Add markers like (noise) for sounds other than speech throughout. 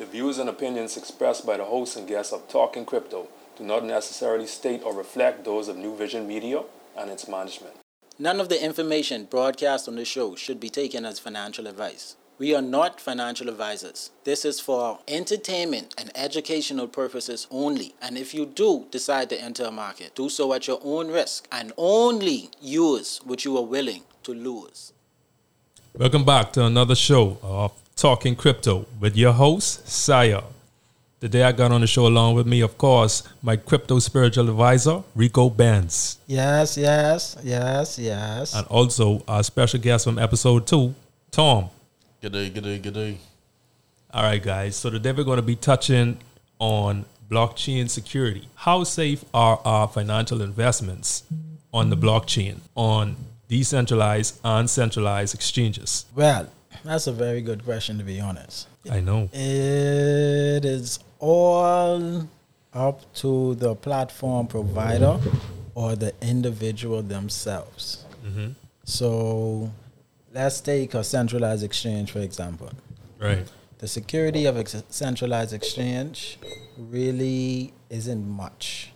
The views and opinions expressed by the hosts and guests of Talking Crypto do not necessarily state or reflect those of New Vision Media and its management. None of the information broadcast on the show should be taken as financial advice. We are not financial advisors. This is for entertainment and educational purposes only. And if you do decide to enter a market, do so at your own risk and only use what you are willing to lose. Welcome back to another show of Talking Crypto with your host, Saya. Today I got on the show along with me, of course, my crypto spiritual advisor, Rico Benz. Yes, yes, yes, yes. And also our special guest from episode two, Tom. Good day, good day, good day. All right, guys. So today we're going to be touching on blockchain security. How safe are our financial investments on the blockchain, on decentralized and centralized exchanges? Well, that's a very good question, to be honest. I know. It is all up to the platform provider or the individual themselves. Mm-hmm. So let's take a centralized exchange, for example. Right. The security of a centralized exchange really isn't much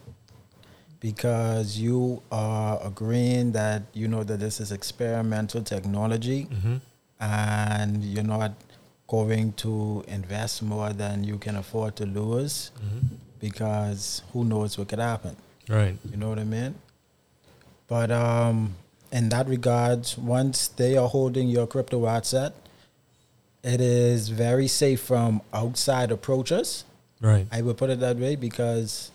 because you are agreeing that you know that this is experimental technology Mm-hmm. And you're not going to invest more than you can afford to lose Mm-hmm. because who knows what could happen. Right. You know what I mean? But um, in that regard, once they are holding your crypto asset, it is very safe from outside approaches. Right. I would put it that way because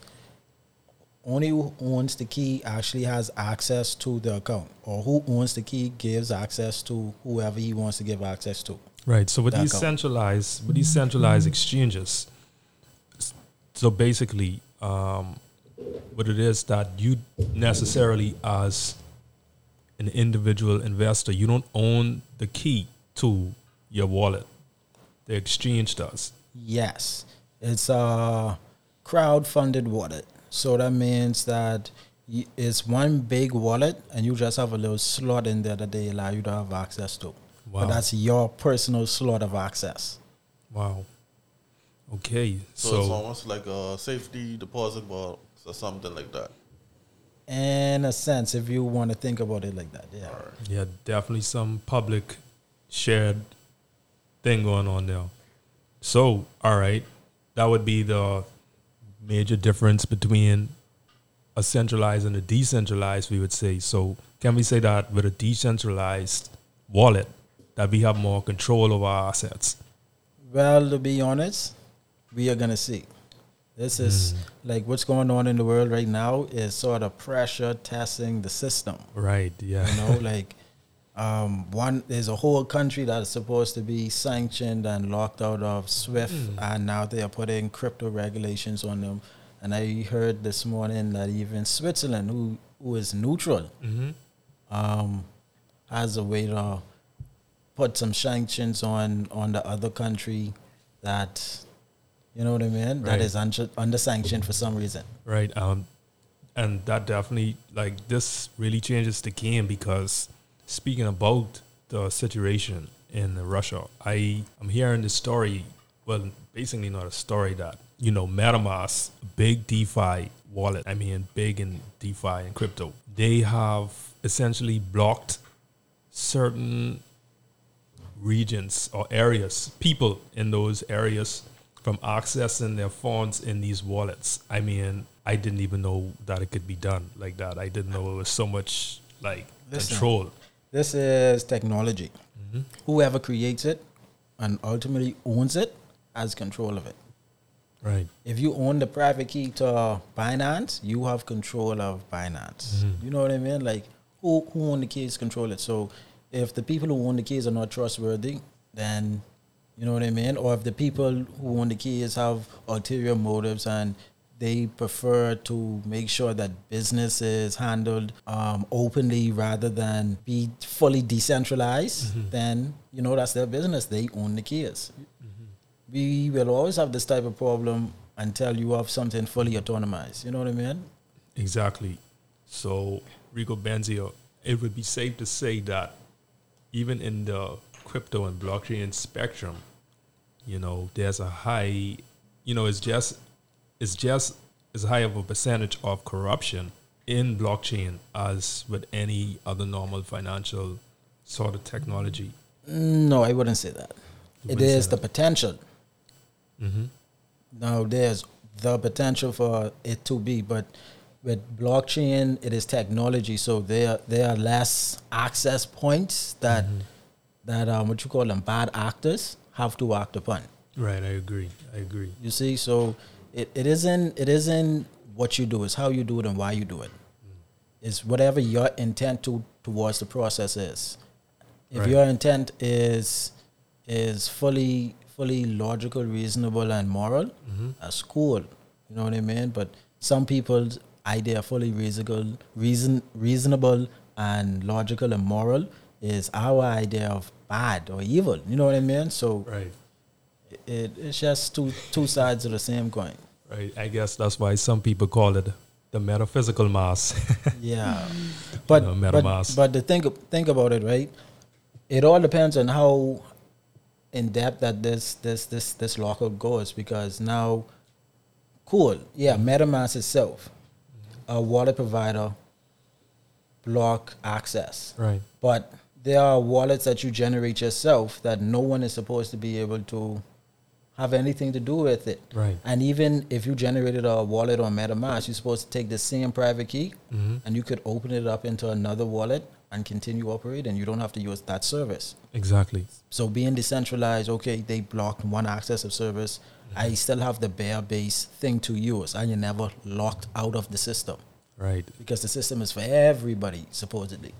only who owns the key actually has access to the account, or who owns the key gives access to whoever he wants to give access to. Right. So with That these account. centralized with these centralized exchanges, so basically, um, what it is that you necessarily as an individual investor, you don't own the key to your wallet. The exchange does. Yes, it's a crowd-funded wallet. So that means that it's one big wallet, and you just have a little slot in there that they allow you to have access to. Wow. But that's your personal slot of access. Wow. Okay. So, So, it's almost like a safety deposit box or something like that. In a sense, if you want to think about it like that, yeah. yeah, definitely some public shared thing going on there. So, all right, that would be the major difference between a centralized and a decentralized, we would say. So, can we say that with a decentralized wallet, that we have more control over our assets? Well, to be honest, we are gonna see. This is mm. like what's going on in the world right now is sort of pressure testing the system. Right. Yeah. You know, (laughs) like um, one there's a whole country that is supposed to be sanctioned and locked out of SWIFT, and now they are putting crypto regulations on them. And I heard this morning that even Switzerland, who who is neutral, hmm um, has a way to put some sanctions on on the other country that you know what I mean. That Right. is under, under sanction for some reason. Right. Um, and that definitely like this really changes the game because speaking about the situation in Russia, I am hearing this story. Well, basically not a story that you know MetaMask, big DeFi wallet. I mean, big in DeFi and crypto. They have essentially blocked certain regions or areas, people in those areas from accessing their funds in these wallets. I mean, I didn't even know that it could be done like that. I didn't know it was so much like Listen. control. This is technology. Mm-hmm. Whoever creates it and ultimately owns it has control of it. Right. If you own the private key to Binance, you have control of Binance. Mm-hmm. You know what I mean? Like who who own the keys control it. So if the people who own the keys are not trustworthy, then you know what I mean? Or if the people who own the keys have ulterior motives and they prefer to make sure that business is handled um, openly rather than be fully decentralized, then you know that's their business. They own the keys we will always have this type of problem until you have something fully autonomized. You know what I mean? Exactly. So, Rico Benzio, it would be safe to say that even in the crypto and blockchain spectrum, you know, there's a high, you know, it's just, it's just as high of a percentage of corruption in blockchain as with any other normal financial sort of technology. No, I wouldn't say that. It wouldn't say is the that. potential. Mm-hmm. Now there's the potential for it to be, but with blockchain, it is technology, so there there are less access points that that um what you call them bad actors have to act upon. Right, I agree. I agree. You see, so it, it isn't it isn't what you do, it's how you do it and why you do it. It's whatever your intent to towards the process is. If Right. your intent is is fully fully logical, reasonable, and moral, Mm-hmm. that's cool. You know what I mean? But some people's idea of fully reasonable, reason reasonable and logical and moral is our idea of bad or evil. You know what I mean? So Right, it, it's just two two sides of the same coin. right. I guess that's why some people call it the metaphysical mass. (laughs) Yeah, mm-hmm. but know, but, MetaMask. but the think think about it, right? It all depends on how in depth that this this this this lockup goes because now, cool, yeah, MetaMask itself, a wallet provider, block access, right, but there are wallets that you generate yourself that no one is supposed to be able to have anything to do with it. right. And even if you generated a wallet on MetaMask, you're supposed to take the same private key Mm-hmm. and you could open it up into another wallet and continue operating. You don't have to use that service. Exactly. So being decentralized, okay, they blocked one access of service. I still have the bare base thing to use, and you're never locked out of the system Right. because the system is for everybody, supposedly.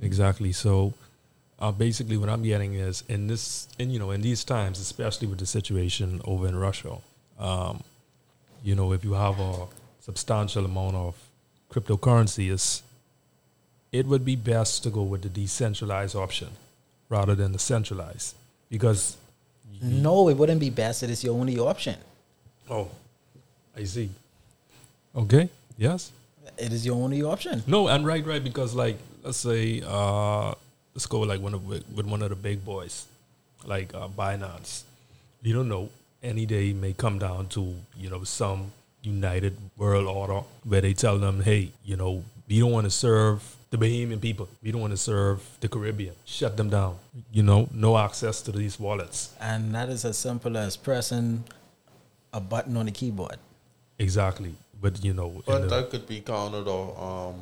Exactly. So, uh, basically, what I'm getting is in this, in you know, in these times, especially with the situation over in Russia, um, you know, if you have a substantial amount of cryptocurrency, is it would be best to go with the decentralized option rather than the centralized because. No, it wouldn't be best. It is your only option. Oh, I see. Okay. Yes. It is your only option. No, and right, right, because like let's say uh let's go like one of with with one of the big boys, like uh, Binance. You don't know any day may come down to you know some united world order where they tell them, hey, you know, we don't want to serve the Bahamian people. We don't want to serve the Caribbean. Shut them down. You know, no access to these wallets. And that is as simple as pressing a button on a keyboard. Exactly. But you know, But the- that could be countered or um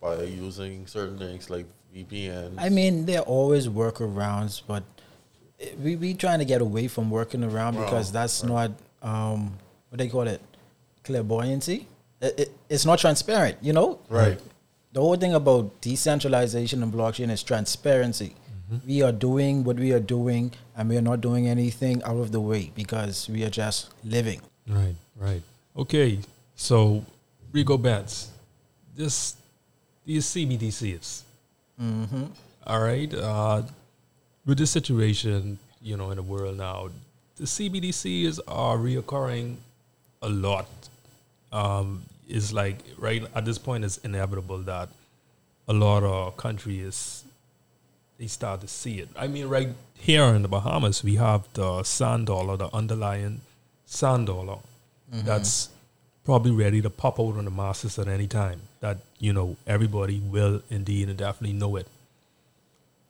by using certain things like VPN. I mean, there are always workarounds, but we we trying to get away from working around Wow, because that's not um what they call it clairvoyancy. It, it, it's not transparent, you know. Right. The whole thing about decentralization and blockchain is transparency. We are doing what we are doing, and we are not doing anything out of the way because we are just living. Right, right. Okay, so Rico Benz, this these CBDCs. Hmm All right, uh, with this situation, you know, in the world now, the CBDCs are reoccurring a lot. Um, it's like right at this point, it's inevitable that a lot of countries they start to see it. I mean, right here in the Bahamas, we have the sand dollar, the underlying sand dollar, that's probably ready to pop out on the masses at any time. That you know everybody will indeed and definitely know it.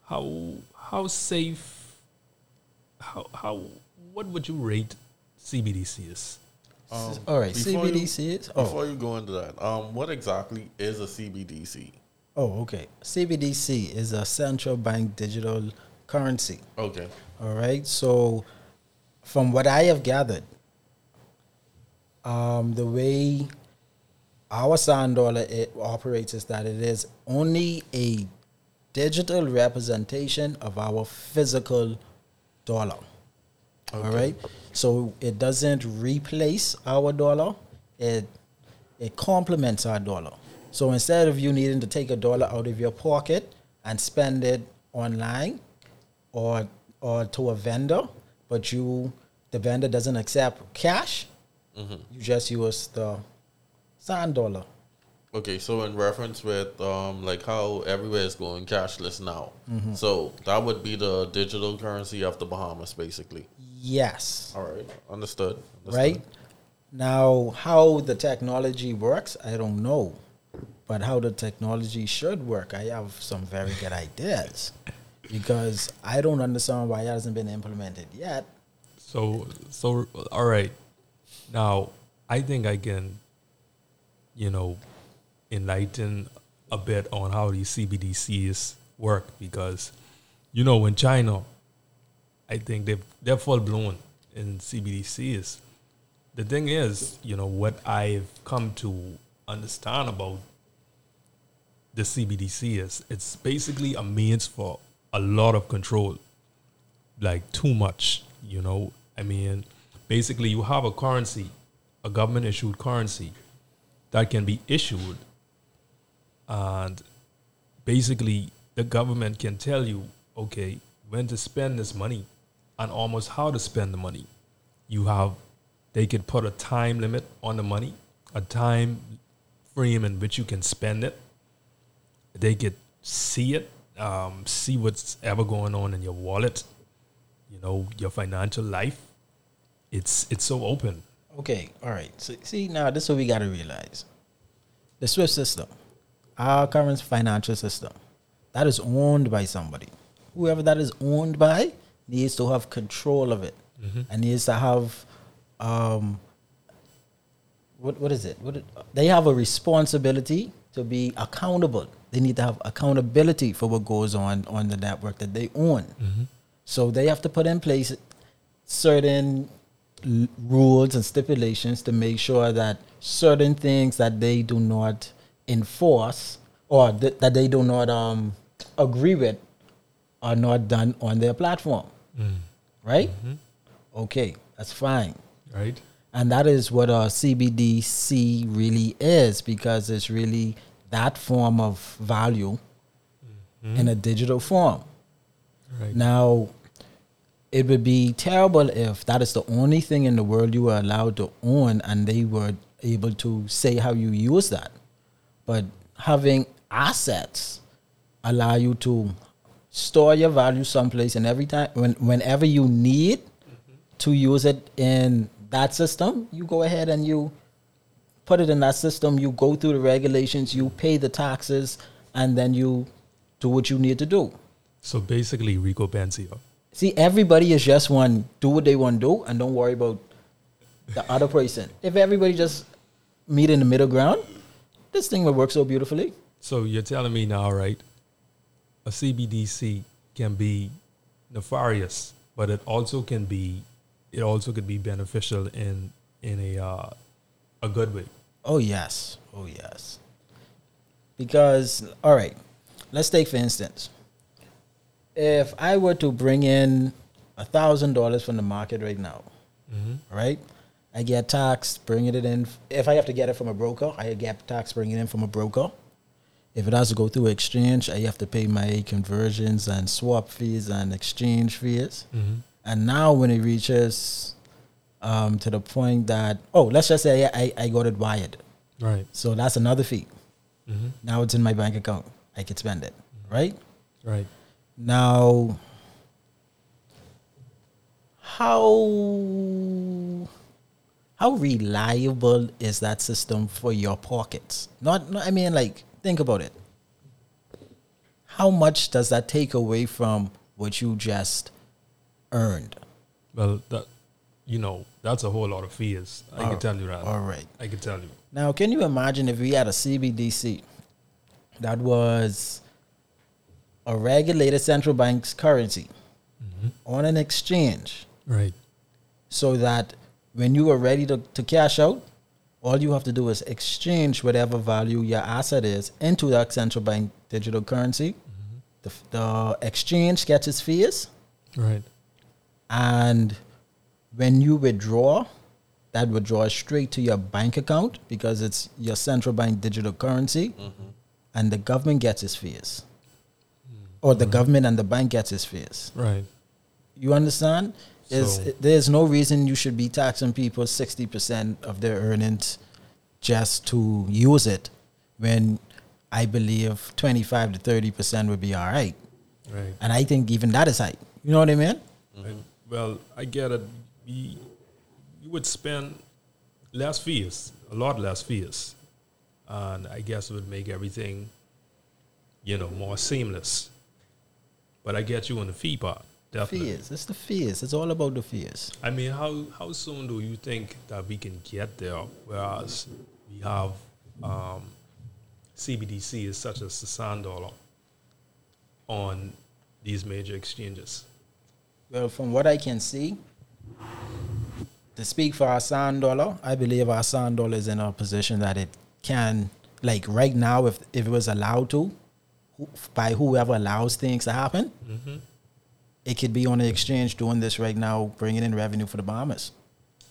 How how safe? How how what would you rate CBDC is? Um, All right, before you- CBDCs. Oh, Before you go into that, um, what exactly is a CBDC? oh, okay. CBDC is a central bank digital currency. Okay. All right. So, from what I have gathered, um, the way our sand dollar it operates is that it is only a digital representation of our physical dollar. All Okay. right. So it doesn't replace our dollar. It it complements our dollar. So instead of you needing to take a dollar out of your pocket and spend it online or or to a vendor, but you the vendor doesn't accept cash, mm-hmm. you just use the sand dollar. Okay, so in reference with um, like how everywhere is going cashless now, so that would be the digital currency of the Bahamas, basically. Yes. All right, understood. understood. Right? Now, how the technology works, I don't know. But how the technology should work, I have some very good ideas. Because I don't understand why it hasn't been implemented yet. So, so all right. Now, I think I can, you know, enlighten a bit on how these CBDCs work because, you know, in China, I think they've they're full blown in CBDCs. The thing is, you know, what I've come to understand about the CBDC is it's basically a means for a lot of control like too much, you know. I mean, basically, you have a currency, a government issued currency that can be issued, and basically, the government can tell you, okay, when to spend this money and almost how to spend the money. You have, they could put a time limit on the money, a time frame in which you can spend it. They could see it, um, see what's ever going on in your wallet, you know, your financial life. It's it's so open. Okay, all right. So, see, now this is what we got to realize the SWIFT system, our current financial system, that is owned by somebody. Whoever that is owned by needs to have control of it and needs to have, um, what, what is it? What it? They have a responsibility to be accountable. They need to have accountability for what goes on on the network that they own. So they have to put in place certain l- rules and stipulations to make sure that certain things that they do not enforce or th- that they do not um, agree with are not done on their platform. Mm. Right? Mm-hmm. Okay, that's fine. Right? And that is what uh, a CBDC really is because it's really that form of value mm-hmm. in a digital form. Right. Now, it would be terrible if that is the only thing in the world you were allowed to own and they were able to say how you use that. But having assets allow you to store your value someplace and every time when whenever you need to use it in that system, you go ahead and you put it in that system, you go through the regulations, you pay the taxes, and then you do what you need to do. So basically, Rico Benzio. See, everybody is just one. Do what they want to do, and don't worry about the other person. If everybody just meet in the middle ground, this thing will work so beautifully. So you're telling me now, right? A CBDC can be nefarious, but it also can be, it also could be beneficial in in a uh, a good way. Oh yes, oh yes. Because all right, let's take for instance, if I were to bring in a thousand dollars from the market right now, right? I get taxed bringing it in. If I have to get it from a broker, I get taxed bringing it in from a broker. If it has to go through exchange, I have to pay my conversions and swap fees and exchange fees. And now when it reaches um, to the point that, oh, let's just say I, I got it wired. Right. So that's another fee. Mm-hmm. Now it's in my bank account. I can spend it, right? Right. Now, how how reliable is that system for your pockets? Not, not I mean, like, think about it. How much does that take away from what you just earned? Well, that you know, that's a whole lot of fears. I All- can tell you that. all right. I can tell you. Now, can you imagine if we had a CBDC that was a regulated central bank's currency mm-hmm. on an exchange Right. so that when you are ready to, to cash out, all you have to do is exchange whatever value your asset is into that central bank digital currency. Mm-hmm. The, f- the exchange gets its fees, Right. and when you withdraw, that withdraws straight to your bank account because it's your central bank digital currency, mm-hmm. and the government gets its fees, or the government and the bank gets its fees. Right. You understand? Is So- there's no reason you should be taxing people sixty percent of their earnings just to use it, when I believe twenty five to thirty percent would be all right, Right. and I think even that is high. You know what I mean? Mm-hmm. When- well, I get it. We, you would spend less fees, a lot less fees, and I guess it would make everything, you know, more seamless. But I get you on the fee part, definitely. Fears. It's the fears. It's all about the fears. I mean, how how soon do you think that we can get there? Whereas we have um, CBDCs such as the Sand Dollar on these major exchanges. Well, from what I can see, to speak for our sand dollar, I believe our sand dollar is in a position that it can, like right now, if if it was allowed to, by whoever allows things to happen, Mm-hmm. it could be on the exchange doing this right now, bringing in revenue for the Bahamas.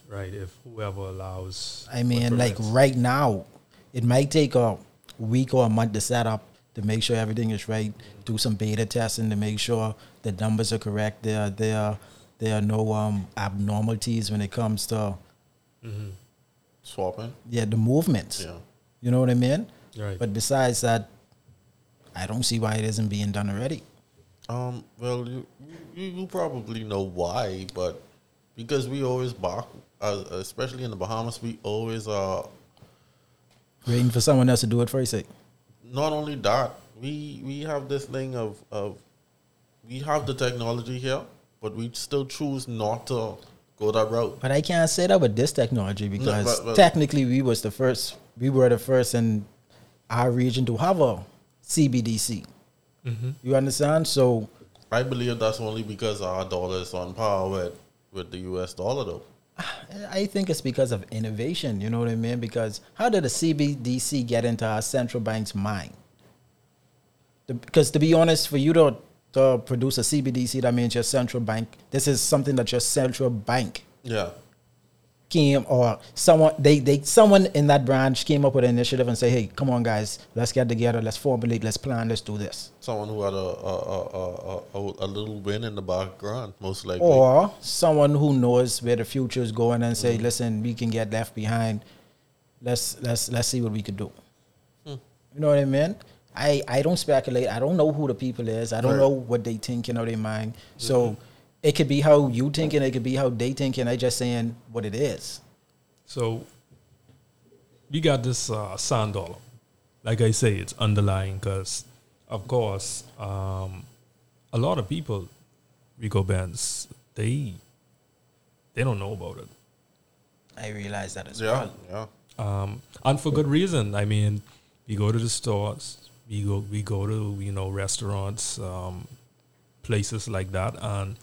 Right, if whoever allows. I mean, like right now, it might take a week or a month to set up to make sure everything is right. Do some beta testing to make sure the numbers are correct. There, there, there are no um, abnormalities when it comes to Mhm. Swapping. yeah the movements. Yeah. You know what I mean? Right. But besides that, I don't see why it isn't being done already. Um. Well, you you, you probably know why, but because we always bark, uh, especially in the Bahamas, we always uh. Waiting for someone else to do it first. Like, Not only that, we we have this thing of of we have the technology here, but we still choose not to go that route. But I can't say that with this technology because but- but- technically we was the first. We were the first in our region to have a CBDC. Mhm. You understand? So I believe that's only because our dollar is on par with with the U.S. dollar, though. (sighs) I think it's because of innovation. You know what I mean? Because how did the CBDC get into our central bank's mind? The- Because to be honest, for you to, to produce a CBDC, that means your central bank. This is something that your central bank Yeah. Came or someone they they someone in that branch came up with an initiative and say, hey, come on guys, let's get together, let's formulate, let's plan, let's do this. Someone who had a a, a, a, a, little win in the background, most likely. Or someone who knows where the future is going and say, listen, we can get left behind. Let's let's let's see what we could do. Hmm. You know what I mean? I, I don't speculate. I don't know who the people is. I don't Right. know what they thinking or their mind. So mm-hmm. It could be how you thinking, it could be how they thinking. I just saying what it is. So we got this uh, sand dollar. Like I say, it's underlying because, of course, um, a lot of people, Rico bands, they they don't know about it, I realize that as yeah, well. yeah. um, and for good reason. I mean, we go to the stores, we go we go to you know restaurants, um, places like that, and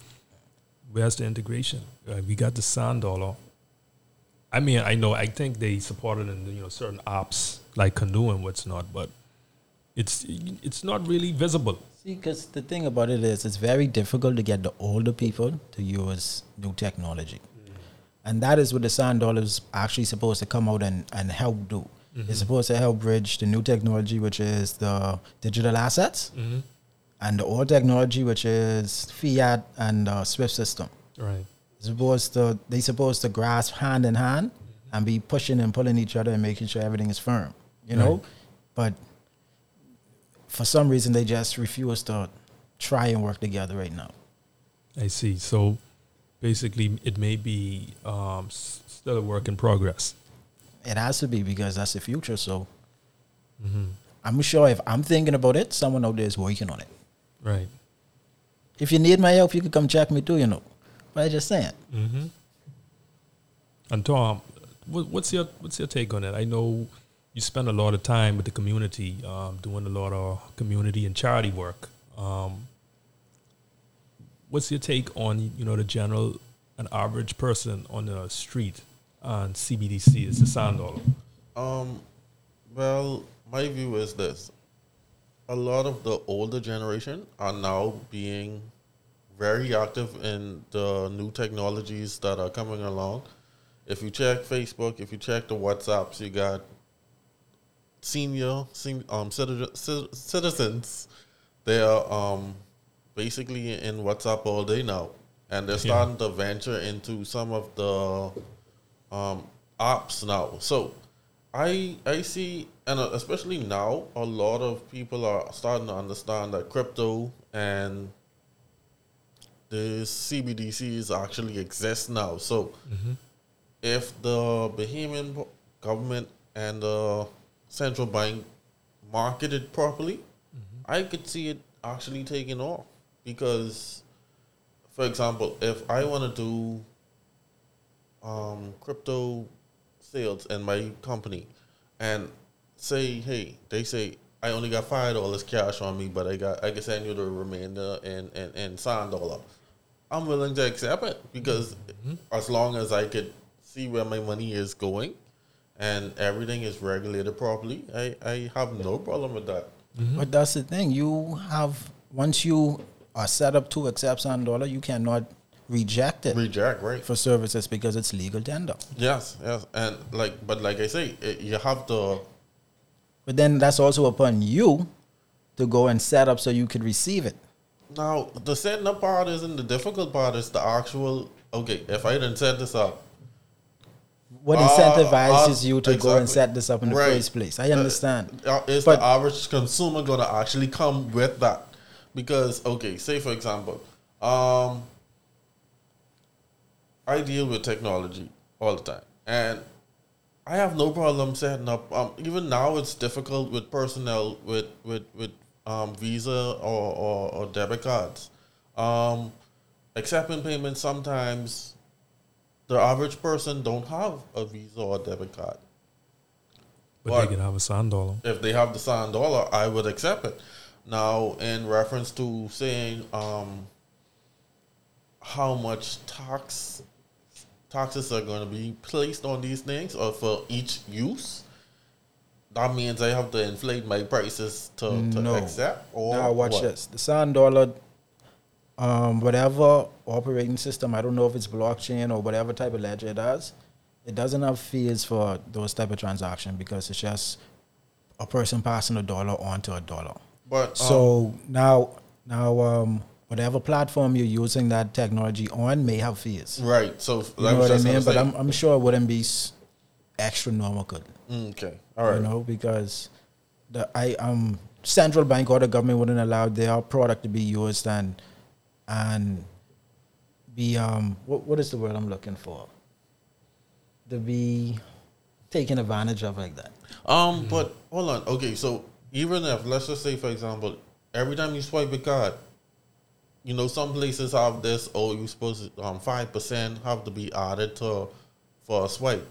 where's the integration? Uh, we got the sand dollar. I mean, I know. I think they support it in you know certain apps like Kanoo and what's not, but it's it's not really visible. See, because the thing about it is, it's very difficult to get the older people to use new technology. And that is what the Sand Dollar is actually supposed to come out and, and help do. It's supposed to help bridge the new technology, which is the digital assets, Mm-hmm. And the old technology, which is fiat and uh, SWIFT system. Right. Supposed to, they supposed to grasp hand in hand and be pushing and pulling each other and making sure everything is firm, you know? Right. But for some reason, they just refuse to try and work together right now. I see. So basically, it may be um, still a work in progress. It has to be because that's the future. So Mm-hmm. I'm sure if I'm thinking about it, someone out there is working on it. Right. If you need my help, you could come check me too, you know. But I just saying. Mm-hmm. And Tom, what's your what's your take on that? I know you spend a lot of time with the community, um, doing a lot of community and charity work. Um, what's your take on you know the general, an average person on the street on CBDC is the sand dollar? Um, well, my view is this: a lot of the older generation are now being very active in the new technologies that are coming along. If you check Facebook, if you check the WhatsApps, you got senior, um, citizens. They are um, basically in WhatsApp all day now, and they're Yeah. starting to venture into some of the um, apps now. So I I see, and uh, especially now, a lot of people are starting to understand that crypto and the CBDCs actually exist now. So if the Bahamian government and the central bank market it properly, I could see it actually taking off. Because, for example, if I want to do um, crypto sales in my company, and say, hey, they say I only got five dollars cash on me, but I got I can send you the remainder and in, in sand dollar. I'm willing to accept it because mm-hmm. as long as I could see where my money is going, and everything is regulated properly, I I have no problem with that. Mm-hmm. But that's the thing. You have once you are set up to accept Sand Dollar, you cannot reject it Reject, right? for services because it's legal tender. Yes, yes, and like, but like I say, it, you have to But then that's also upon you to go and set up so you could receive it. Now, the setting up part isn't the difficult part. It's the actual. Okay, if I didn't set this up, What Uh, incentivizes uh, you to go and set this up in the Right. first place? I understand. uh, is But- the average consumer going to actually come with that? Because okay, say for example, um, I deal with technology all the time, and I have no problem setting up. Um, even now, it's difficult with personnel with with with um, Visa or, or, or debit cards. Um, accepting payments sometimes the average person don't have a Visa or debit card. But What? they can have a sand dollar. If they have the sand dollar, I would accept it. Now, in reference to saying um, how much tax taxes are going to be placed on these things or for each use, that means I have to inflate my prices to, to No. accept. Or now watch what? this. The Sand Dollar, um, whatever operating system, I don't know if it's blockchain or whatever type of ledger it has, it doesn't have fees for those type of transaction because it's just a person passing a dollar onto a dollar. But um, So now, now, um, whatever platform you're using that technology on may have fees. right, so You know what I mean? But I'm, I'm sure it wouldn't be s- astronomical. okay. All right. You know, because the I um central bank or the government wouldn't allow their product to be used and and be um what what is the word I'm looking for? To be taken advantage of like that. Um, but hold on. Okay, so even if let's just say, for example, every time you swipe a card, you know, some places have this. Oh, you're supposed to um five percent have to be added to for a swipe.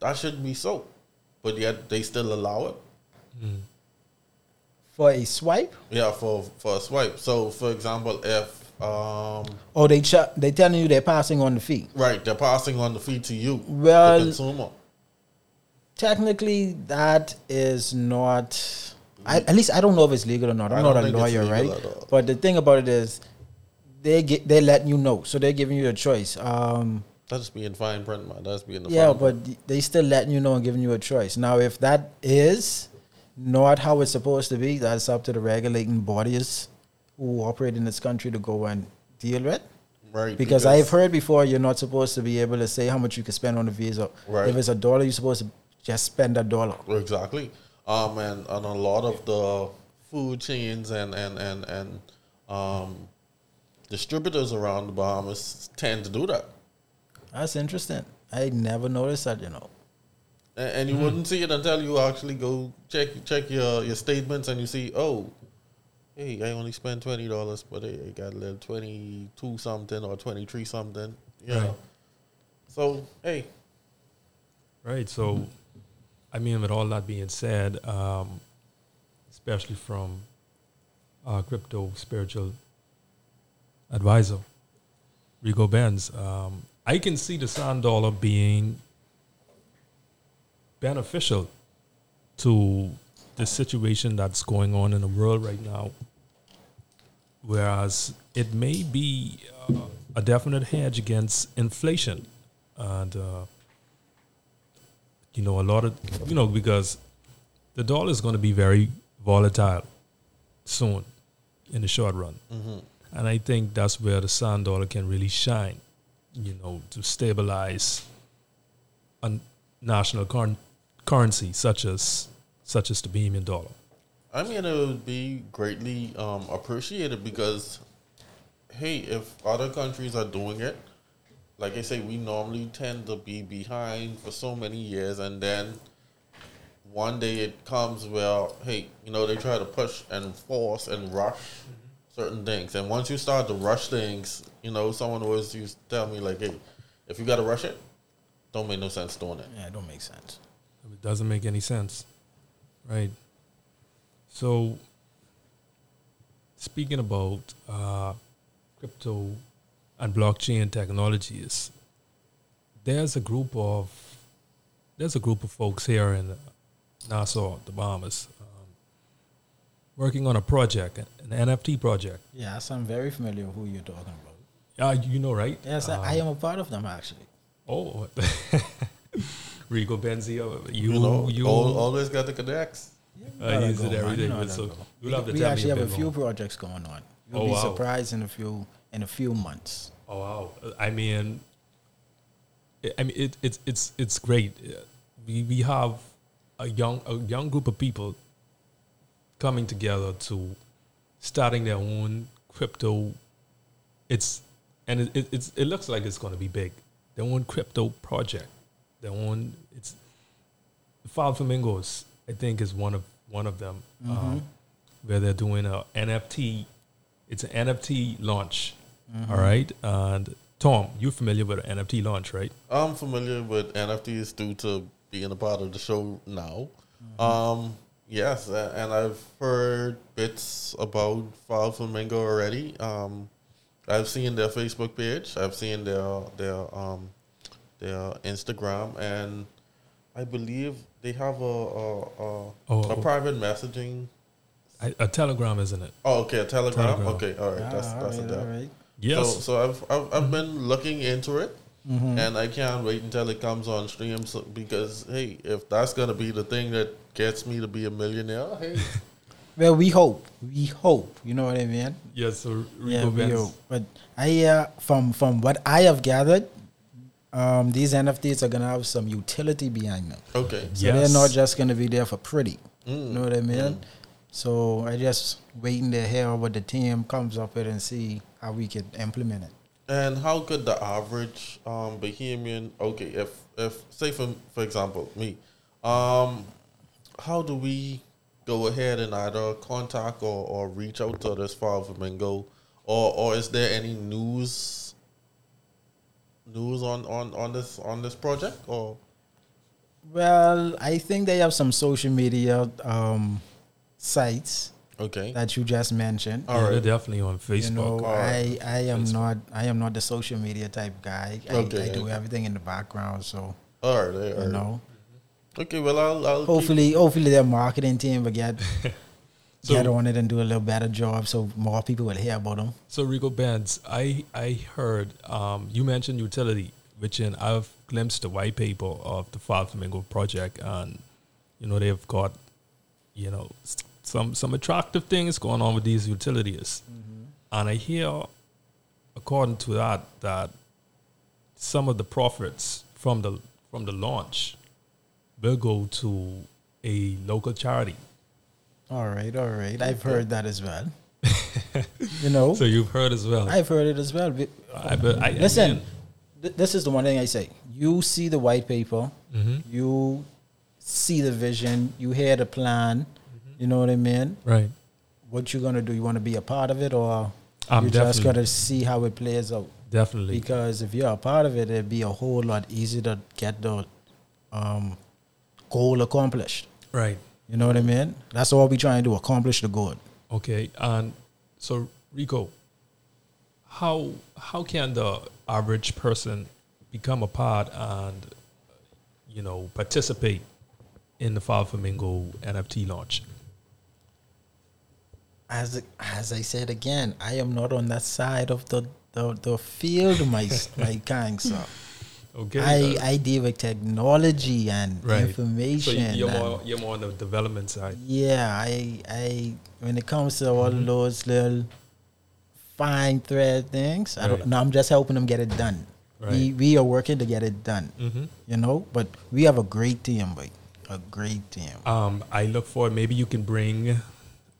That shouldn't be so, but yet they still allow it. For a swipe, Yeah, for for a swipe. So, for example, if um or they ch- they telling you they're passing on the fee. right, they're passing on the fee to you, Well- the consumer. Technically, that is not. I, at least I don't know if it's legal or not. I'm not a lawyer, right? But the thing about it is, they get they letting you know, so they're giving you a choice. Um, That's being fine print, man. That's being the yeah, but print. they still letting you know and giving you a choice. Now, if that is not how it's supposed to be, that's up to the regulating bodies who operate in this country to go and deal with. right Because, I've heard before you're not supposed to be able to say how much you can spend on a visa. Right. If it's a dollar, you're supposed to just spend a dollar. Exactly. Um, and, and a lot of the food chains and and and and um, distributors around the Bahamas tend to do that, That's interesting. I never noticed that, you know. and, and you wouldn't see it until you actually go check check your your statements and you see, oh, hey, I only spent twenty dollars, but hey, I got a little twenty two something or twenty three something. You Right. So hey, Right. So, I mean, with all that being said, um, especially from our crypto spiritual advisor, Rico Benz, um, I can see the sand dollar being beneficial to the situation that's going on in the world right now. Whereas it may be uh, a definite hedge against inflation. And, uh, you know, a lot of, you know, because the dollar is going to be very volatile soon in the short run. And I think that's where the sand dollar can really shine, you know, to stabilize a national cur- currency such as such as the Bahamian dollar. I mean, it would be greatly um, appreciated because hey, if other countries are doing it, like I say, we normally tend to be behind for so many years, and then one day it comes where, hey, you know, they try to push and force and rush certain things, and once you start to rush things, you know, someone always used to tell me like, hey, if you got to rush it, don't make no sense doing it. Yeah, it don't make sense. It doesn't make any sense, right? So, speaking about uh, crypto and blockchain technologies, there's a group of there's a group of folks here in Nassau, the Bahamas, working on a project, an NFT project. Yes, I'm very familiar with who you're talking about. Uh, you know, right? Yes, I, I am a part of them actually. Oh, (laughs) Rico Benzio, you You know, you al- always got the connects. uh, Gotta use it man. every You day. know but so that go. you'll have we actually a have a few more. projects going on. You'll Oh, be wow. surprised in a few in a few months. Oh wow! I mean, I- I mean it, it's it's it's great. We we have a young a young group of people coming together to starting their own crypto. It's and it, it it's it looks like it's going to be big. Their own crypto project. Their own it's Five Flamingos. I think is one of one of them um, where they're doing a NFT. It's an NFT launch. All right, and Tom, you're familiar with an NFT launch, right? I'm familiar with NFTs due to being a part of the show now. Um, yes, and I've heard bits about Five Flamingo already. Um, I've seen their Facebook page. I've seen their their um, their Instagram, and I believe they have a a, a, Oh, a oh. private messaging. a Telegram, isn't it? Oh, okay, a Telegram. Telegram. Okay, all right, that's Ah, that's all a right, all deal. right. Yes. So, so I've I've, I've been looking into it, Mm-hmm. and I can't wait until it comes on stream. So, because hey, if that's gonna be the thing that gets me to be a millionaire, hey, (laughs) Well, we hope. We hope. You know what I mean? yes. So yeah, we hope. But I, uh, from from what I have gathered, um, these NFTs are gonna have some utility behind them. okay, So Yes. they're not just gonna be there for pretty. Mm. You know what I mean? So I just waiting to hear what the team comes up with and see how we can implement it. And how could the average um, Bahamian? Okay, if if say for for example me, um, how do we go ahead and either contact or, or reach out to this Five Flamingo, or or is there any news news on, on, on this on this project or Well, I think they have some social media um, sites okay that you just mentioned. All Yeah, right. they're definitely on Facebook. You know, All right. I, I am Facebook. not I am not the social media type guy. I, Okay. I do everything in the background, so all right, all right. you know. Okay well I'll, I'll keep- Hopefully, hopefully their marketing team will get (laughs) So- get on it and do a little better job, so more people will hear about them. So Rico Benz, I I heard um, you mentioned utility, which in I've glimpsed the white paper of the Five Flamingo project, and you know they've got you know some some attractive things going on with these utilities, and I hear, according to that, that some of the profits from the from the launch will go to a local charity. All right, all right. I've heard that as well. (laughs) you know, So you've heard as well. I've heard it as well. I, but I, Listen, th- this is the one thing I say. You see the white paper, Mhm. you see the vision, you hear the plan. You know what I mean? right. What you gonna do? You want to be a part of it, or I'm you just gotta see how it plays out? Definitely. Because if you're a part of it, it'd be a whole lot easier to get the um, goal accomplished. Right. You know what I mean? That's all we trying to do: accomplish the goal. Okay. And so Rico, how how can the average person become a part and you know participate in the Five Flamingo NFT launch? as as I said again, I am not on that side of the the, the field, my (laughs) my kind sir. Okay. I I deal with technology and right. So information. you're and- more you're more on the development side. yeah, I I when it comes to all Mm-hmm. those little fine thread things, I don't. No, I'm just helping them get it done. We Right. we we are working to get it done. Mm-hmm. You know, but we have a great team, boy. A great team. Um, I look forward. Maybe you can bring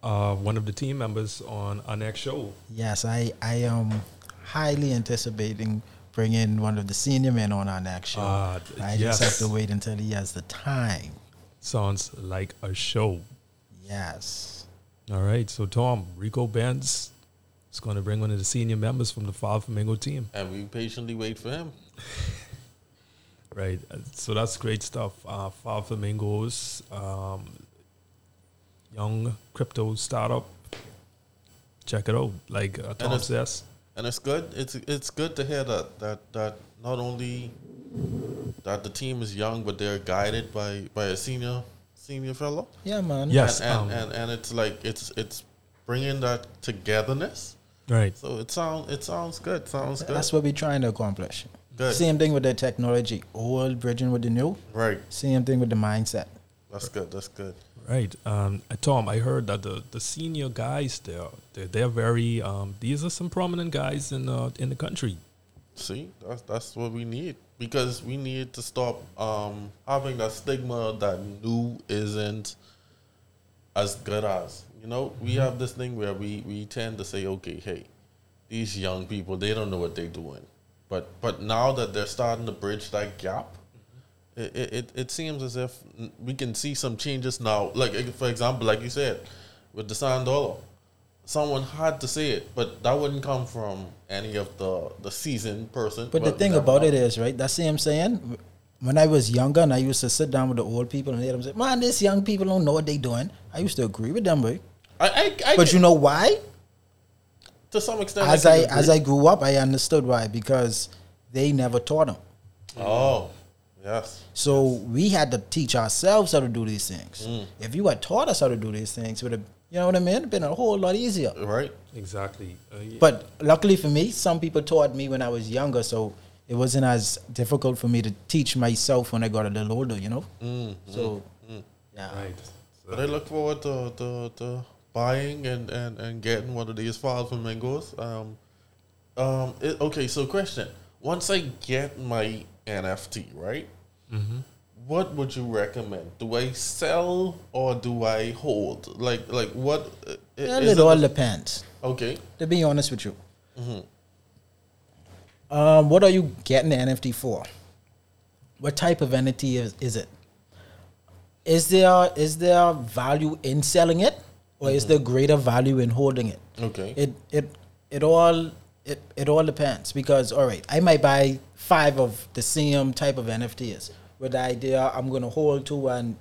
uh, one of the team members on our next show. Yes, I, I am highly anticipating bringing one of the senior men on our next show. Ah, I yes. just have to wait until he has the time. Sounds like a show. Yes. All right, so Tom, Rico Benz is going to bring one of the senior members from the Five Flamingo team. And we patiently wait for him. (laughs) Right, uh, so that's great stuff. Uh, Five Flamingos, um, young crypto startup. Check it out. Like uh, Tom it's- says, and it's good. It's it's good to hear that that that not only that the team is young, but they're guided by by a senior senior fellow. Yeah, man. Yes. and and, um, and and it's like it's it's bringing that togetherness. right. So it sounds it sounds good. Sounds good. That's what we're trying to accomplish. Good. Same thing with the technology. Old bridging with the new. right. Same thing with the mindset. That's good. That's good. Right. Um, uh, Tom, I heard that the, the senior guys there, they're, they're very, um, these are some prominent guys in, uh, in the country. See, that's that's what we need because we need to stop um, having that stigma that new isn't as good as. You know, we have this thing where we we tend to say, okay, hey, these young people they don't know what they're doing, but but now that they're starting to bridge that gap. It, it, it- seems as if we can see some changes now. Like for example, like you said, with the Sand Dollar, someone had to say it, but that wouldn't come from any of the the seasoned person. But the thing about it is, right? That's what I'm saying. When I was younger and I used to sit down with the old people and hear them say, "Man, these young people don't know what they're doing." I used to agree with them, right? I, I, I But you know why? to some extent, As can I as I grew up, I understood why because they never taught them. oh yes, So we had to teach ourselves how to do these things. Mm. If you had taught us how to do these things, would have, you know what I mean? It'd been a whole lot easier. right. Exactly. Uh, yeah. But luckily for me, some people taught me when I was younger, so it wasn't as difficult for me to teach myself when I got a little older, you know? Mm, So, yeah. right. But I look forward to, to, to buying and, and, and getting one of these Five Flamingos. Um, um, it, okay, so question: Once I get my NFT, right? Mm-hmm. What would you recommend? Do I sell or do I hold? Like, like what? uh, Well, is it all depends, okay. to be honest with you. Um, what are you getting the NFT for? What type of NFT is, is it? Is there is there value in selling it, or is there greater value in holding it? Okay. It it it all it, it all depends because all right, I might buy five of the same type of NFTs with the idea I'm gonna hold two and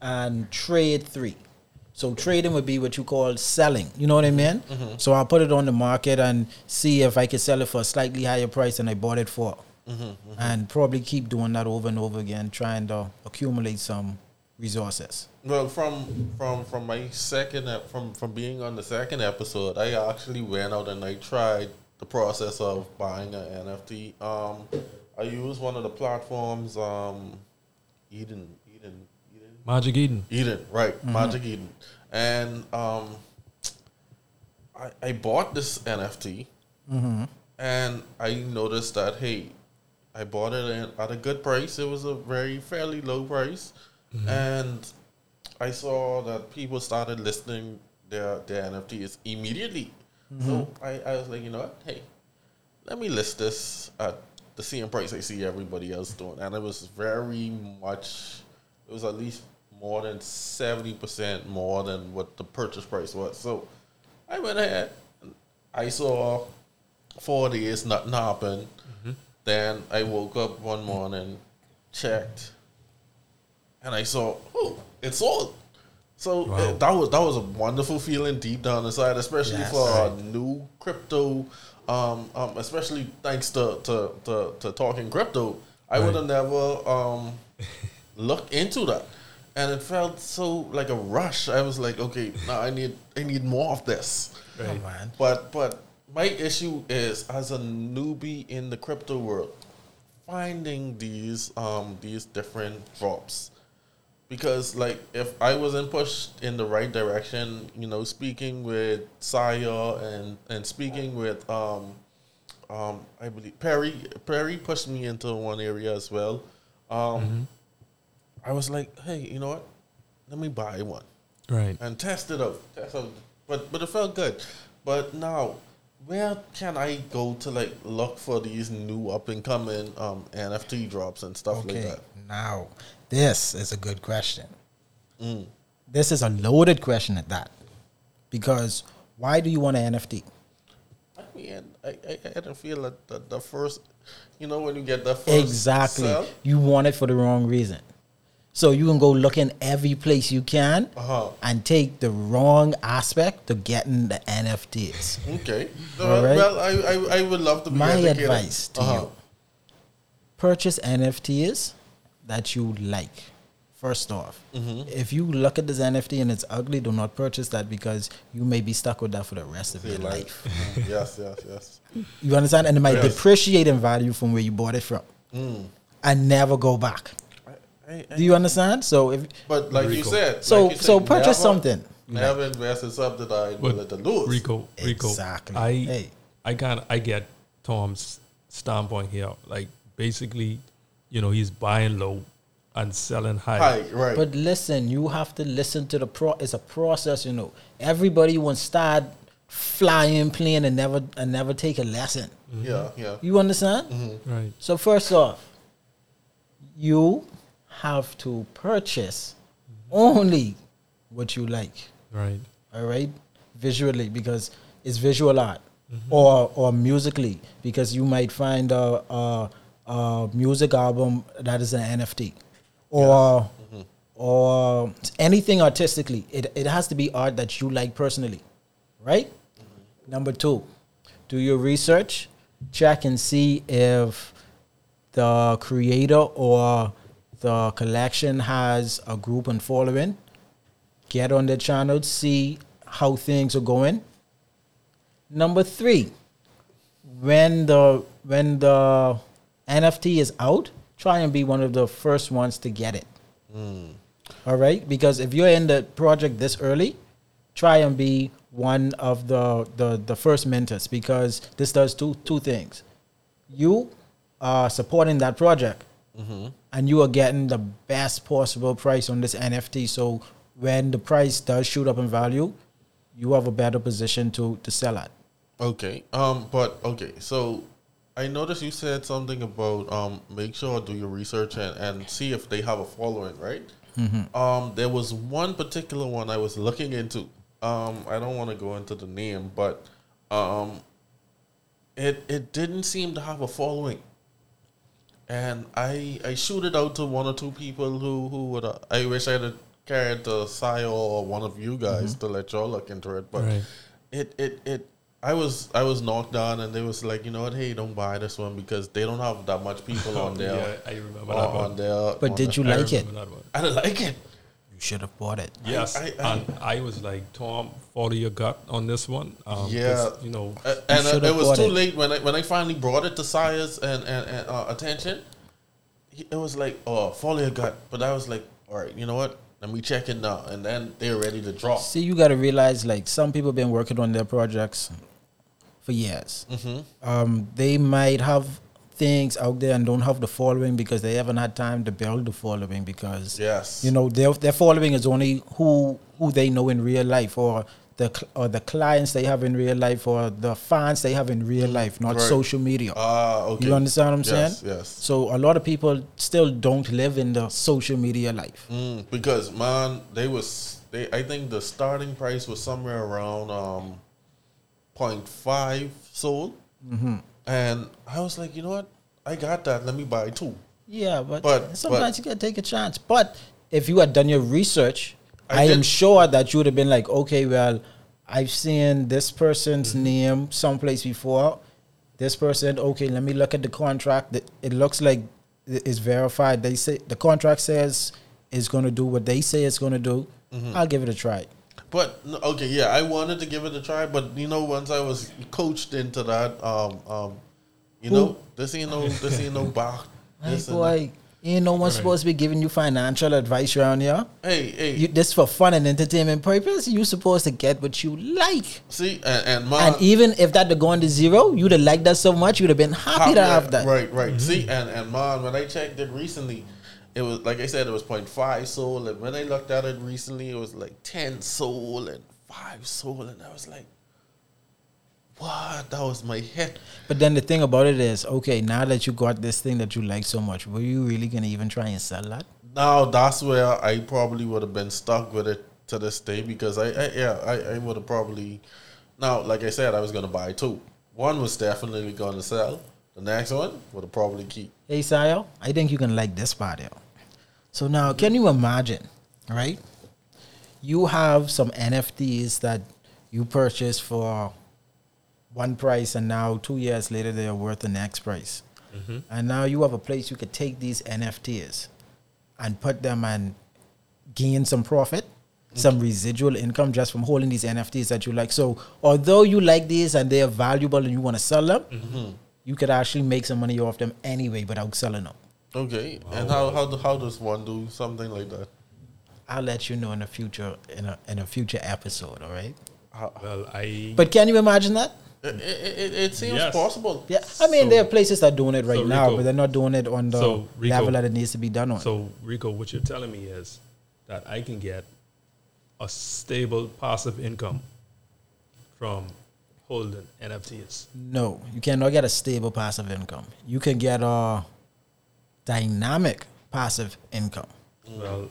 and trade three. So trading would be what you call selling. You know what I mean? Mm-hmm. Mm-hmm. So I'll put it on the market and see if I can sell it for a slightly higher price than I bought it for, mm-hmm. and probably keep doing that over and over again, trying to accumulate some resources. Well, from from from my second from from being on the second episode, I actually went out and I tried the process of buying an NFT. Um, I used one of the platforms, um, Eden, Eden, Eden, Magic Eden. Eden, right, Magic Eden, and um, I I bought this NFT, and I noticed that hey, I bought it at a good price. It was a very fairly low price, and I saw that people started listing their their NFTs immediately. So mm-hmm. I, I was like, you know what, hey, let me list this at the same price I see everybody else doing, and it was very much. It was at least more than seventy percent more than what the purchase price was. So I went ahead. And I saw four days nothing happened. Mm-hmm. Then I woke up one morning, checked, and I saw oh it's sold. So Wow. uh, that was that was a wonderful feeling deep down inside, especially Yes. for a new crypto. Um, um, especially thanks to to, to, to Talk'N Crypto, I would have never um looked into that, and it felt so like a rush. I was like, okay, now I need I need more of this. Oh, man. But but my issue is as a newbie in the crypto world, finding these um these different drops. Because like if I wasn't pushed in the right direction, you know, speaking with Saya and and speaking with um um I believe Perry Perry pushed me into one area as well. Um I was like, hey, you know what? Let me buy one Right. and test it out. Test out but but it felt good. But now, where can I go to like look for these new up and coming um, NFT drops and stuff like that? Now this is a good question. This is a loaded question at that, because why do you want an NFT? I mean, I, I, I don't feel that the, the first, you know, when you get the first Exactly, sell, you want it for the wrong reason. So you can go look in every place you can Uh-huh. and take the wrong aspect to getting the NFTs. Okay. (laughs) All well, well, I, I I would love to be My advice to Uh-huh. you: purchase NFTs that you like. First off, Mm-hmm. if you look at this NFT and it's ugly, do not purchase that because you may be stuck with that for the rest of See, your like, life. mhm. (laughs) yes, yes, yes. You understand? And it might Yes. depreciate in value from where you bought it from, Mm. and never go back. I, I, Do you understand? So if but like you said, so, like you so said, purchase never- something. Never invest in something that I'm But willing to lose. Rico, Rico, Exactly. I, Hey. I kind I get Tom's standpoint here. Like basically, you know, he's buying low and selling high. Hi, right. But listen, you have to listen to the pro. It's a process, you know. Everybody wants start flying, playing, and never and never take a lesson. Mm-hmm. yeah, yeah. You understand? Mm-hmm. Right. So first off, you have to purchase mm-hmm. only what you like. Right. All right, visually because it's visual art, or or musically because you might find a, a, a music album that is an NFT, or uh, mm-hmm. or anything artistically. It it has to be art that you like personally, right? Mm-hmm. Number two, do your research, check and see if the creator or the collection has a group and following. Get on their channel, see how things are going. Number three, when the when the NFT is out, try and be one of the first ones to get it. All right, because if you're in the project this early, try and be one of the the, the first mentors because this does two two things. You are supporting that project, and you are getting the best possible price on this NFT. So when the price does shoot up in value, you have a better position to to sell at. Okay. Um. But okay. So I noticed you said something about um. Make sure do your research and and see if they have a following, right? Um. There was one particular one I was looking into. Um. I don't want to go into the name, but um. It it didn't seem to have a following. And I I shoot it out to one or two people who who would uh, I wish I had carried the Sio or one of you guys to let y'all look into it, but Right. it it it I was I was knocked down and they was like you know what hey don't buy this one because they don't have that much people (laughs) on there Yeah, I remember on, that on one. their But on did the- you I like it? remember that one. I didn't like it You should have bought it. Yes, I- I- and I was like, Tom, follow your gut on this one. Um, 'cause, Yeah. you know, Uh, and uh, it was too it. late when I when I finally brought it to Sire's and and, and uh, attention. It was like oh follow your gut, but I was like all right you know what let me check it now and then they're ready to drop. See, you got to realize like some people been working on their projects for years. Mm-hmm. Um, they might have things out there and don't have the following because they haven't had time to build the following because Yes. you know their their following is only who who they know in real life or the or the clients they have in real life or the fans they have in real life, not Right. social media. Ah, okay. You understand what I'm Yes, saying? yes. So a lot of people still don't live in the social media life. Mm, because man, they was they. I think the starting price was somewhere around um, 0.5 SOL, Mm-hmm. and I was like, you know what, I got that. Let me buy two. Yeah, but, But- sometimes but- you gotta take a chance. But if you had done your research, I I, am sure that you would have been like, okay, well, I've seen this person's Mm-hmm. name someplace before. This person, okay, let me look at the contract. It- looks like it's verified. They say the contract says it's gonna do what they say it's gonna do. Mm-hmm. I'll give it a try. But okay, yeah, I wanted to give it a try, but you know, once I was coached into that, um, um, you Who- know, this ain't no, this ain't no (laughs) bar. And boy, ain't no one Right. supposed to be giving you financial advice around here. Hey, hey, You, this for fun and entertainment purpose. You supposed to get what you like. see, and, and man, And even if that had gone to zero, you'd have liked that so much, you'd have been happy to have that. Right, right. Mm-hmm. See, and and man, when I checked it recently, it was like I said, it was 0.5 SOL, and when I looked at it recently, it was like ten SOL and five SOL, and I was like, what? That was my head. But then the thing about it is, okay, now that you got this thing that you like so much, were you really gonna even try and sell that? Now that's where I probably would have been stuck with it to this day because I, I yeah I, I would have probably now like I said I was gonna buy two. One was definitely gonna sell. The next one would have probably keep. Hey, Sayo, I think you can like this part, yo. So now, can you imagine, right? You have some NFTs that you purchased for one price, and now two years later they are worth the next price. Mm-hmm. And now you have a place you could take these NFTs and put them and gain some profit, mm-hmm. some residual income just from holding these NFTs that you like. So, although you like these and they are valuable and you want to sell them, mm-hmm. you could actually make some money off them anyway without selling them. Okay, and how how how does one do something like that? I'll let you know in a future in a in a future episode. All right. Well, I But can you imagine that? It, it, it, it seems Yes. possible. Yeah, I mean So- there are places that are doing it right so now, Rico- but they're not doing it on the so Rico- level that it needs to be done on. So, Rico, what you're telling me is that I can get a stable passive income from holding NFTs. no, you cannot get a stable passive income. You can get a dynamic passive income. Well,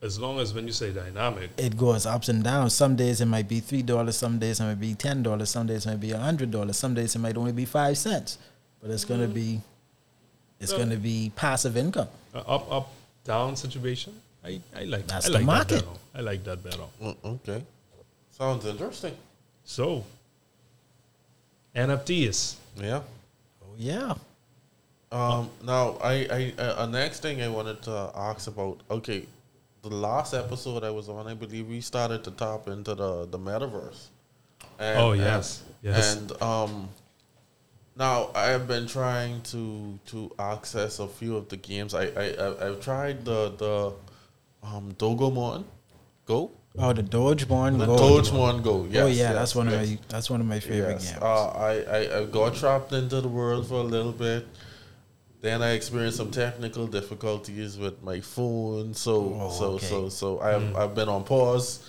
as long as when you say dynamic, It goes ups and downs. Some days it might be three dollars. Some days it might be ten dollars. Some days it might be a hundred dollars. Some days it might only be five cents. But it's gonna be, it's Yeah. gonna be passive income. uh, up, up, down situation, I, I like That's I the like market. That. I like that better. Mm, Okay, sounds interesting. So, NFTs. Yeah. Oh yeah. Um. Now, I, I, uh, uh, next thing I wanted to ask about. Okay, the last episode I was on, I believe we started to tap into the the metaverse. And, Oh, yes. and, Yes. And um, now I have been trying to to access a few of the games. I I I- I've tried the the um Dogomon Go. Oh, the Dogeborn go The Gold. Dogomon Go. Yes. oh yeah, yes, that's one yes. of my that's one of my favorite Yes. games. Uh, I, I, I got trapped into the world for a little bit. Then I experienced some technical difficulties with my phone. So Oh, so okay. so so I've I've been on pause.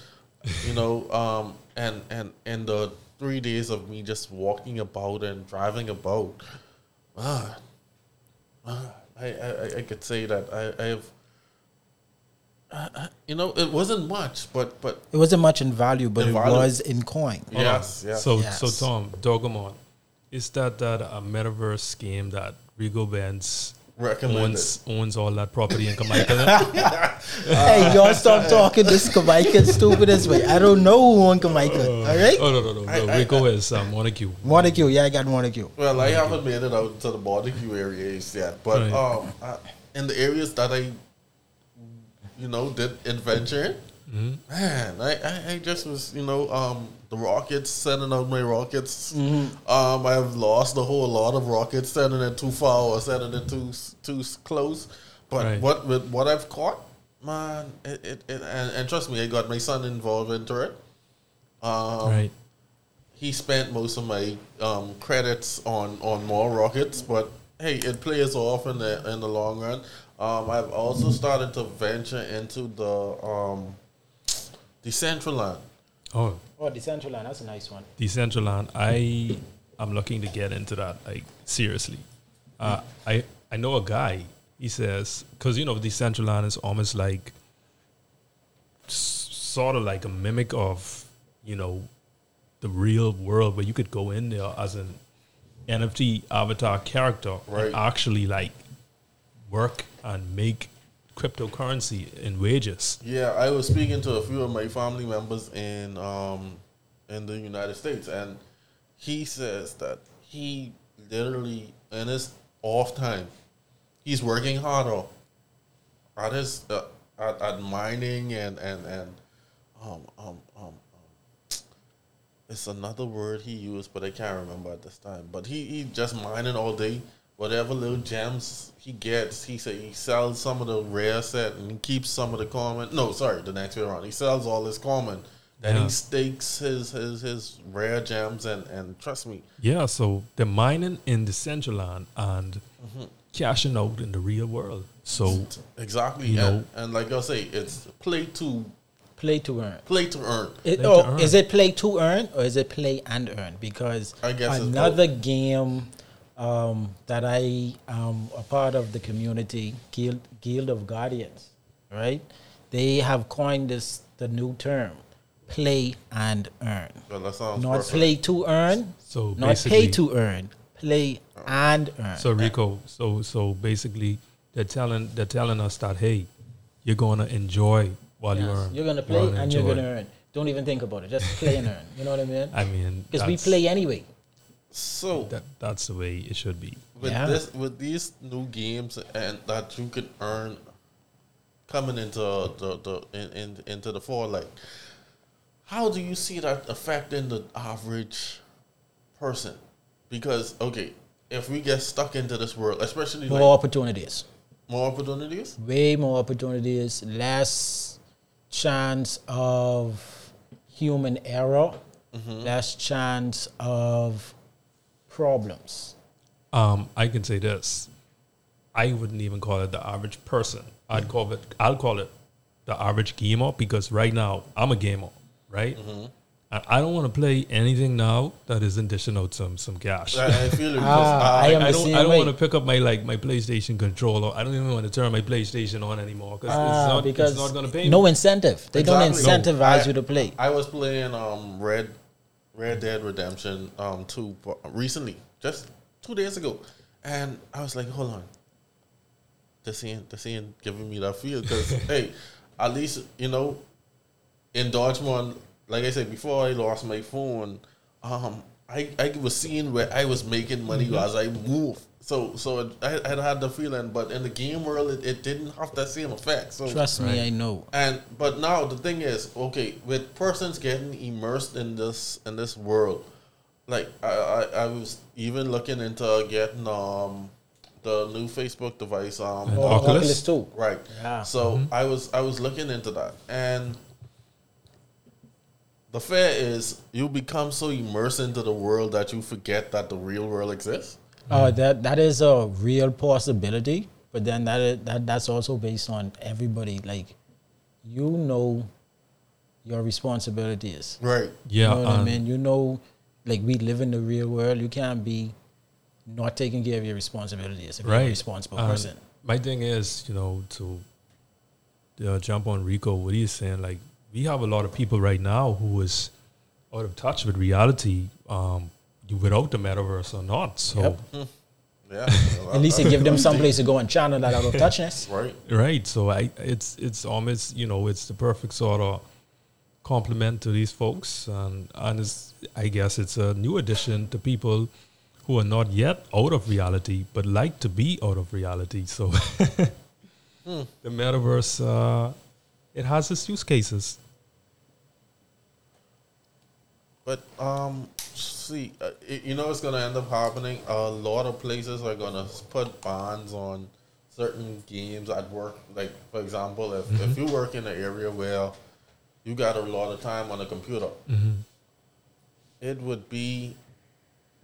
You know, um and and and the three days of me just walking about and driving about, ah, ah, I, I I- I could say that I I have. Uh, you know, it wasn't much, but but It wasn't much in value, but The it value- was in coin. Yes, yes. So, Yes. so Tom, Dogomon, is that that a metaverse scheme that Rigo Benz recommended. owns owns all that property in (laughs) Jamaica? hey, y'all stop talking this Jamaican stupid this way. I don't know who won Jamaica. All right, oh no no no, no. I- I- Rico is um, Montague. Montague. Yeah, I got Montague. Well, I haven't made it out to the barbecue areas yet, but Right. um, I, in the areas that I, you know, did adventure in, Mm-hmm. man, I, I, I just was, you know, um, the rockets sending out my rockets. Mm-hmm. Um, I've lost a whole lot of rockets sending it too far or sending it too too close. But Right. what with what I've caught, man, it, it, it and, and trust me, I got my son involved into it. Um, right. he spent most of my um, credits on on more rockets, but hey, it plays off in the in the long run. Um, I've also started to venture into the um, Decentraland. Oh, Oh, Decentraland. That's a nice one. Decentraland. I I'm looking to get into that. Like seriously, uh, I I know a guy. He says because you know Decentraland is almost like s- sort of like a mimic of you know the real world where you could go in there as an NFT avatar character Right. and actually like work and make cryptocurrency in wages. Yeah, I was speaking to a few of my family members in um, in the United States, and he says that he literally in his off time, he's working harder at his uh, at, at mining and and and um um um. um it's another word he used, but I can't remember at this time. But he, he just mining all day. Whatever little gems he gets, he say he sells some of the rare set and he keeps some of the common. No, sorry, the next way around. He sells all his common. Then Yeah. he stakes his, his his rare gems and and trust me, Yeah, so they're mining in Decentraland and mm-hmm. cashing out in the real world. So exactly. You and, know- and like I say, it's play to Play to earn. Play to earn. It, Play oh, to oh, earn. is it play to earn or is it play and earn? Because I guess another game um, that I am a part of the community guild, guild of guardians, right? They have coined this the new term, play and earn. Well, that sounds Not perfect. play to earn, So not pay to earn, play and earn. So Rico, so so basically, they're telling they're telling us that hey, you're gonna enjoy while you Yes, earn. You're gonna play and you're gonna earn. Don't even think about it. Just play and earn. You know what I mean? (laughs) I mean, Because we play anyway. So That that's the way it should be. with Yeah. this with these new games and that you can earn coming into the, the in, in into the fore like how do you see that affecting the average person because okay if we get stuck into this world especially More like opportunities. more opportunities way more opportunities, less chance of human error, mm-hmm. less chance of problems. Um, I can say this. I wouldn't even call it the average person. I'd call it. I'll call it the average gamer because right now I'm a gamer, right? And I don't want to play anything now that isn't dishing out some some cash. I, I feel it because (laughs) Ah, I, I I don't. I don't want to pick up my like my PlayStation controller. I don't even want to turn my PlayStation on anymore because it's Ah, not. because it's not going to pay no me. incentive. They don't Exactly. No, incentivize you to play. I was playing um Red Red Dead Redemption um two recently, just two days ago, and I was like, hold on, this ain't this ain't giving me that feel because (laughs) hey, at least you know, in Dodgemont, like I said before, I lost my phone. Um, I I was seeing where I was making money Mm-hmm. as I moved. So so I, I had the feeling, but in the game world, it, it didn't have that same effect. So Trust me, Right. I know. and but now the thing is, okay, with persons getting immersed in this in this world, like I, I, I was even looking into getting um the new Facebook device um Oh, Oculus? too. right. Yeah. So I was I was looking into that and the fear is you become so immersed into the world that you forget that the real world exists. Uh, that that is a real possibility, but then that is, that that's also based on everybody. Like, you know, your responsibilities. Right. Yeah, you know what I mean. You know, like we live in the real world. You can't be not taking care of your responsibilities if you're a right. responsible And person. My thing is, you know, to uh, jump on Rico, what he's saying, like we have a lot of people right now who is out of touch with reality, um, without the metaverse or not. So, Yep. Yeah. (laughs) At least it give them some place to go and channel that out of touchness. Right. right. So I, it's it's almost, you know, it's the perfect sort of compliment to these folks, and and it's, I guess it's a new addition to people who are not yet out of reality but like to be out of reality. So (laughs) the metaverse, uh, it has its use cases. But um, see, uh, it, you know what's gonna end up happening? A lot of places are gonna put bans on certain games at work. Like for example, if if you work in an area where you got a lot of time on a computer, it would be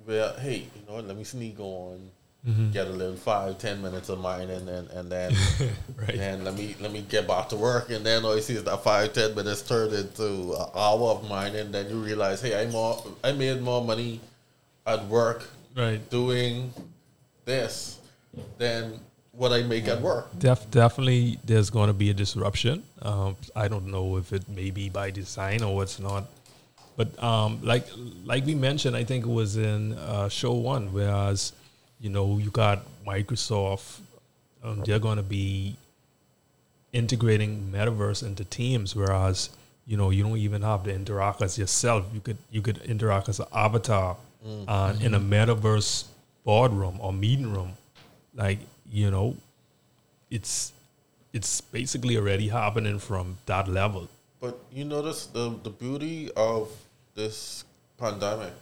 where hey, you know, what, let me sneak on. Get a little five, ten minutes of mine, and then and then (laughs) Right. and let me let me get back to work, and then all you see is that five ten minutes turned into an hour of mine, and then you realize, hey, I more I made more money at work Right. doing this than what I make at work. Def, definitely, there's going to be a disruption. Um, I don't know if it may be by design or what's not, but um, like like we mentioned, I think it was in uh, show one, whereas you know you got Microsoft, um, they're going to be integrating metaverse into Teams, whereas you know you don't even have to interact as yourself. You could you could interact as an avatar uh, in a metaverse boardroom or meeting room, like you know, it's it's basically already happening from that level. But you notice the the beauty of this pandemic.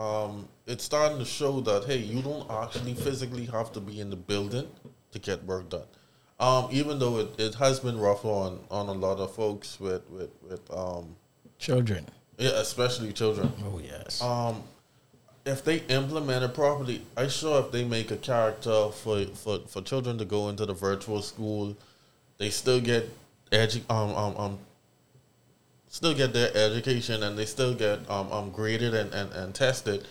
Um, it's starting to show that hey, you don't actually physically have to be in the building to get work done. Um, even though it, it has been rough on, on a lot of folks with with, with um, Children. yeah, especially children. Oh yes. Um, if they implement it properly, I sure if they make a character for, for, for children to go into the virtual school, they still get edu- um, um, um, still get their education and they still get um, um graded and, and, and tested.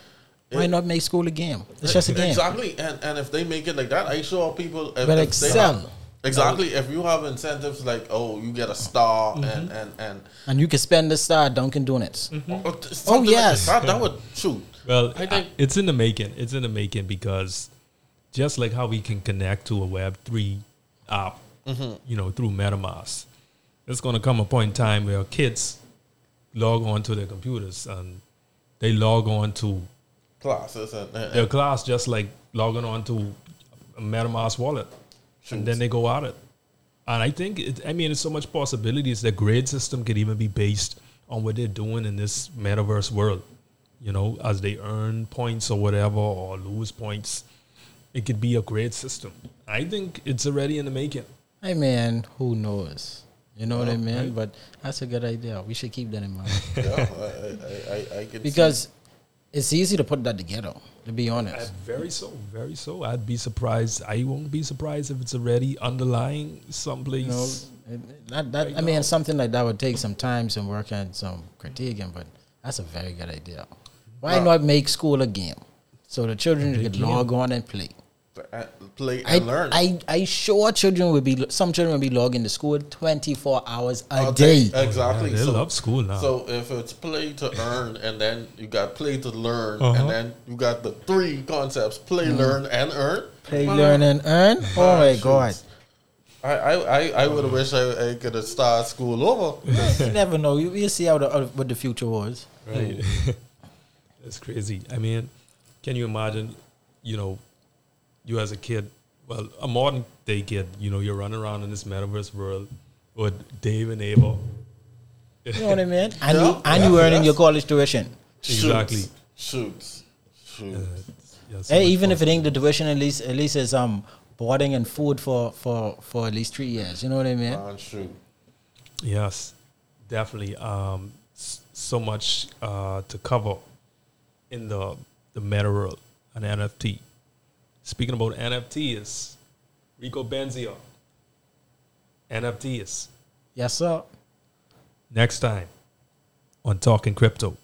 Why it- not make school a game? It's just a game. Exactly, and and if they make it like that, I sure people. If, But if excel. They have, exactly, if you have incentives like, oh, you get a star Mm-hmm. and and and And you can spend the star at Dunkin' Donuts. oh, t- something like yes. that, that would shoot. Well, I think- it's in the making. It's in the making because just like how we can connect to a Web three app, you know, through MetaMask, there's going to come a point in time where kids log on to their computers and they log on to Classes and, and, their class just like logging on to a MetaMask wallet, and then they go at it. And I think, it, I mean, it's so much possibilities. The grade system could even be based on what they're doing in this metaverse world. You know, as they earn points or whatever, or lose points, it could be a grade system. I think it's already in the making. Hey man, who knows? You know what I mean? But that's a good idea. We should keep that in mind (laughs) yeah, I, I, I, because it's easy to put that together. To be honest, very so, very so. I'd be surprised. I won't be surprised if it's already underlying someplace. you know, that, that I mean, something like that would take some time, some work, and some critiquing. But that's a very good idea. Why Wow. not make school a game so the children could can. log on and play? See- uh, play I, and learn. I, I sure children will be some children will be logging to school twenty four hours a All day. exactly. Yeah, they so, love school now. So if it's play to earn, and then you got play to learn, Uh-huh. and then you got the three concepts: play, learn, and earn. Play, Man, learn, and earn. Oh my shoots. god! I I I, I would have wished I, I could have started school over. (laughs) you never know. You will see how the, how- what the future was. Right. (laughs) That's crazy. I mean, can you imagine, you know, you as a kid, well, a modern day kid, you know, you're running around in this metaverse world with Dave and Ava. You know what I mean? And Yeah, you and yeah, you earning yes. your college tuition. Exactly. Shoots. Shoots. Uh, yeah, so Hey, much even if it ain't the tuition, at least at least it's um boarding and food for for for at least three years. You know what I mean? Man, shoot. Yes, definitely. Um, s- so much uh, to cover in the the meta world and NFT. Speaking about NFTs, Rico Benzio. NFTs. Yes, sir. Next time on Talk'N Crypto.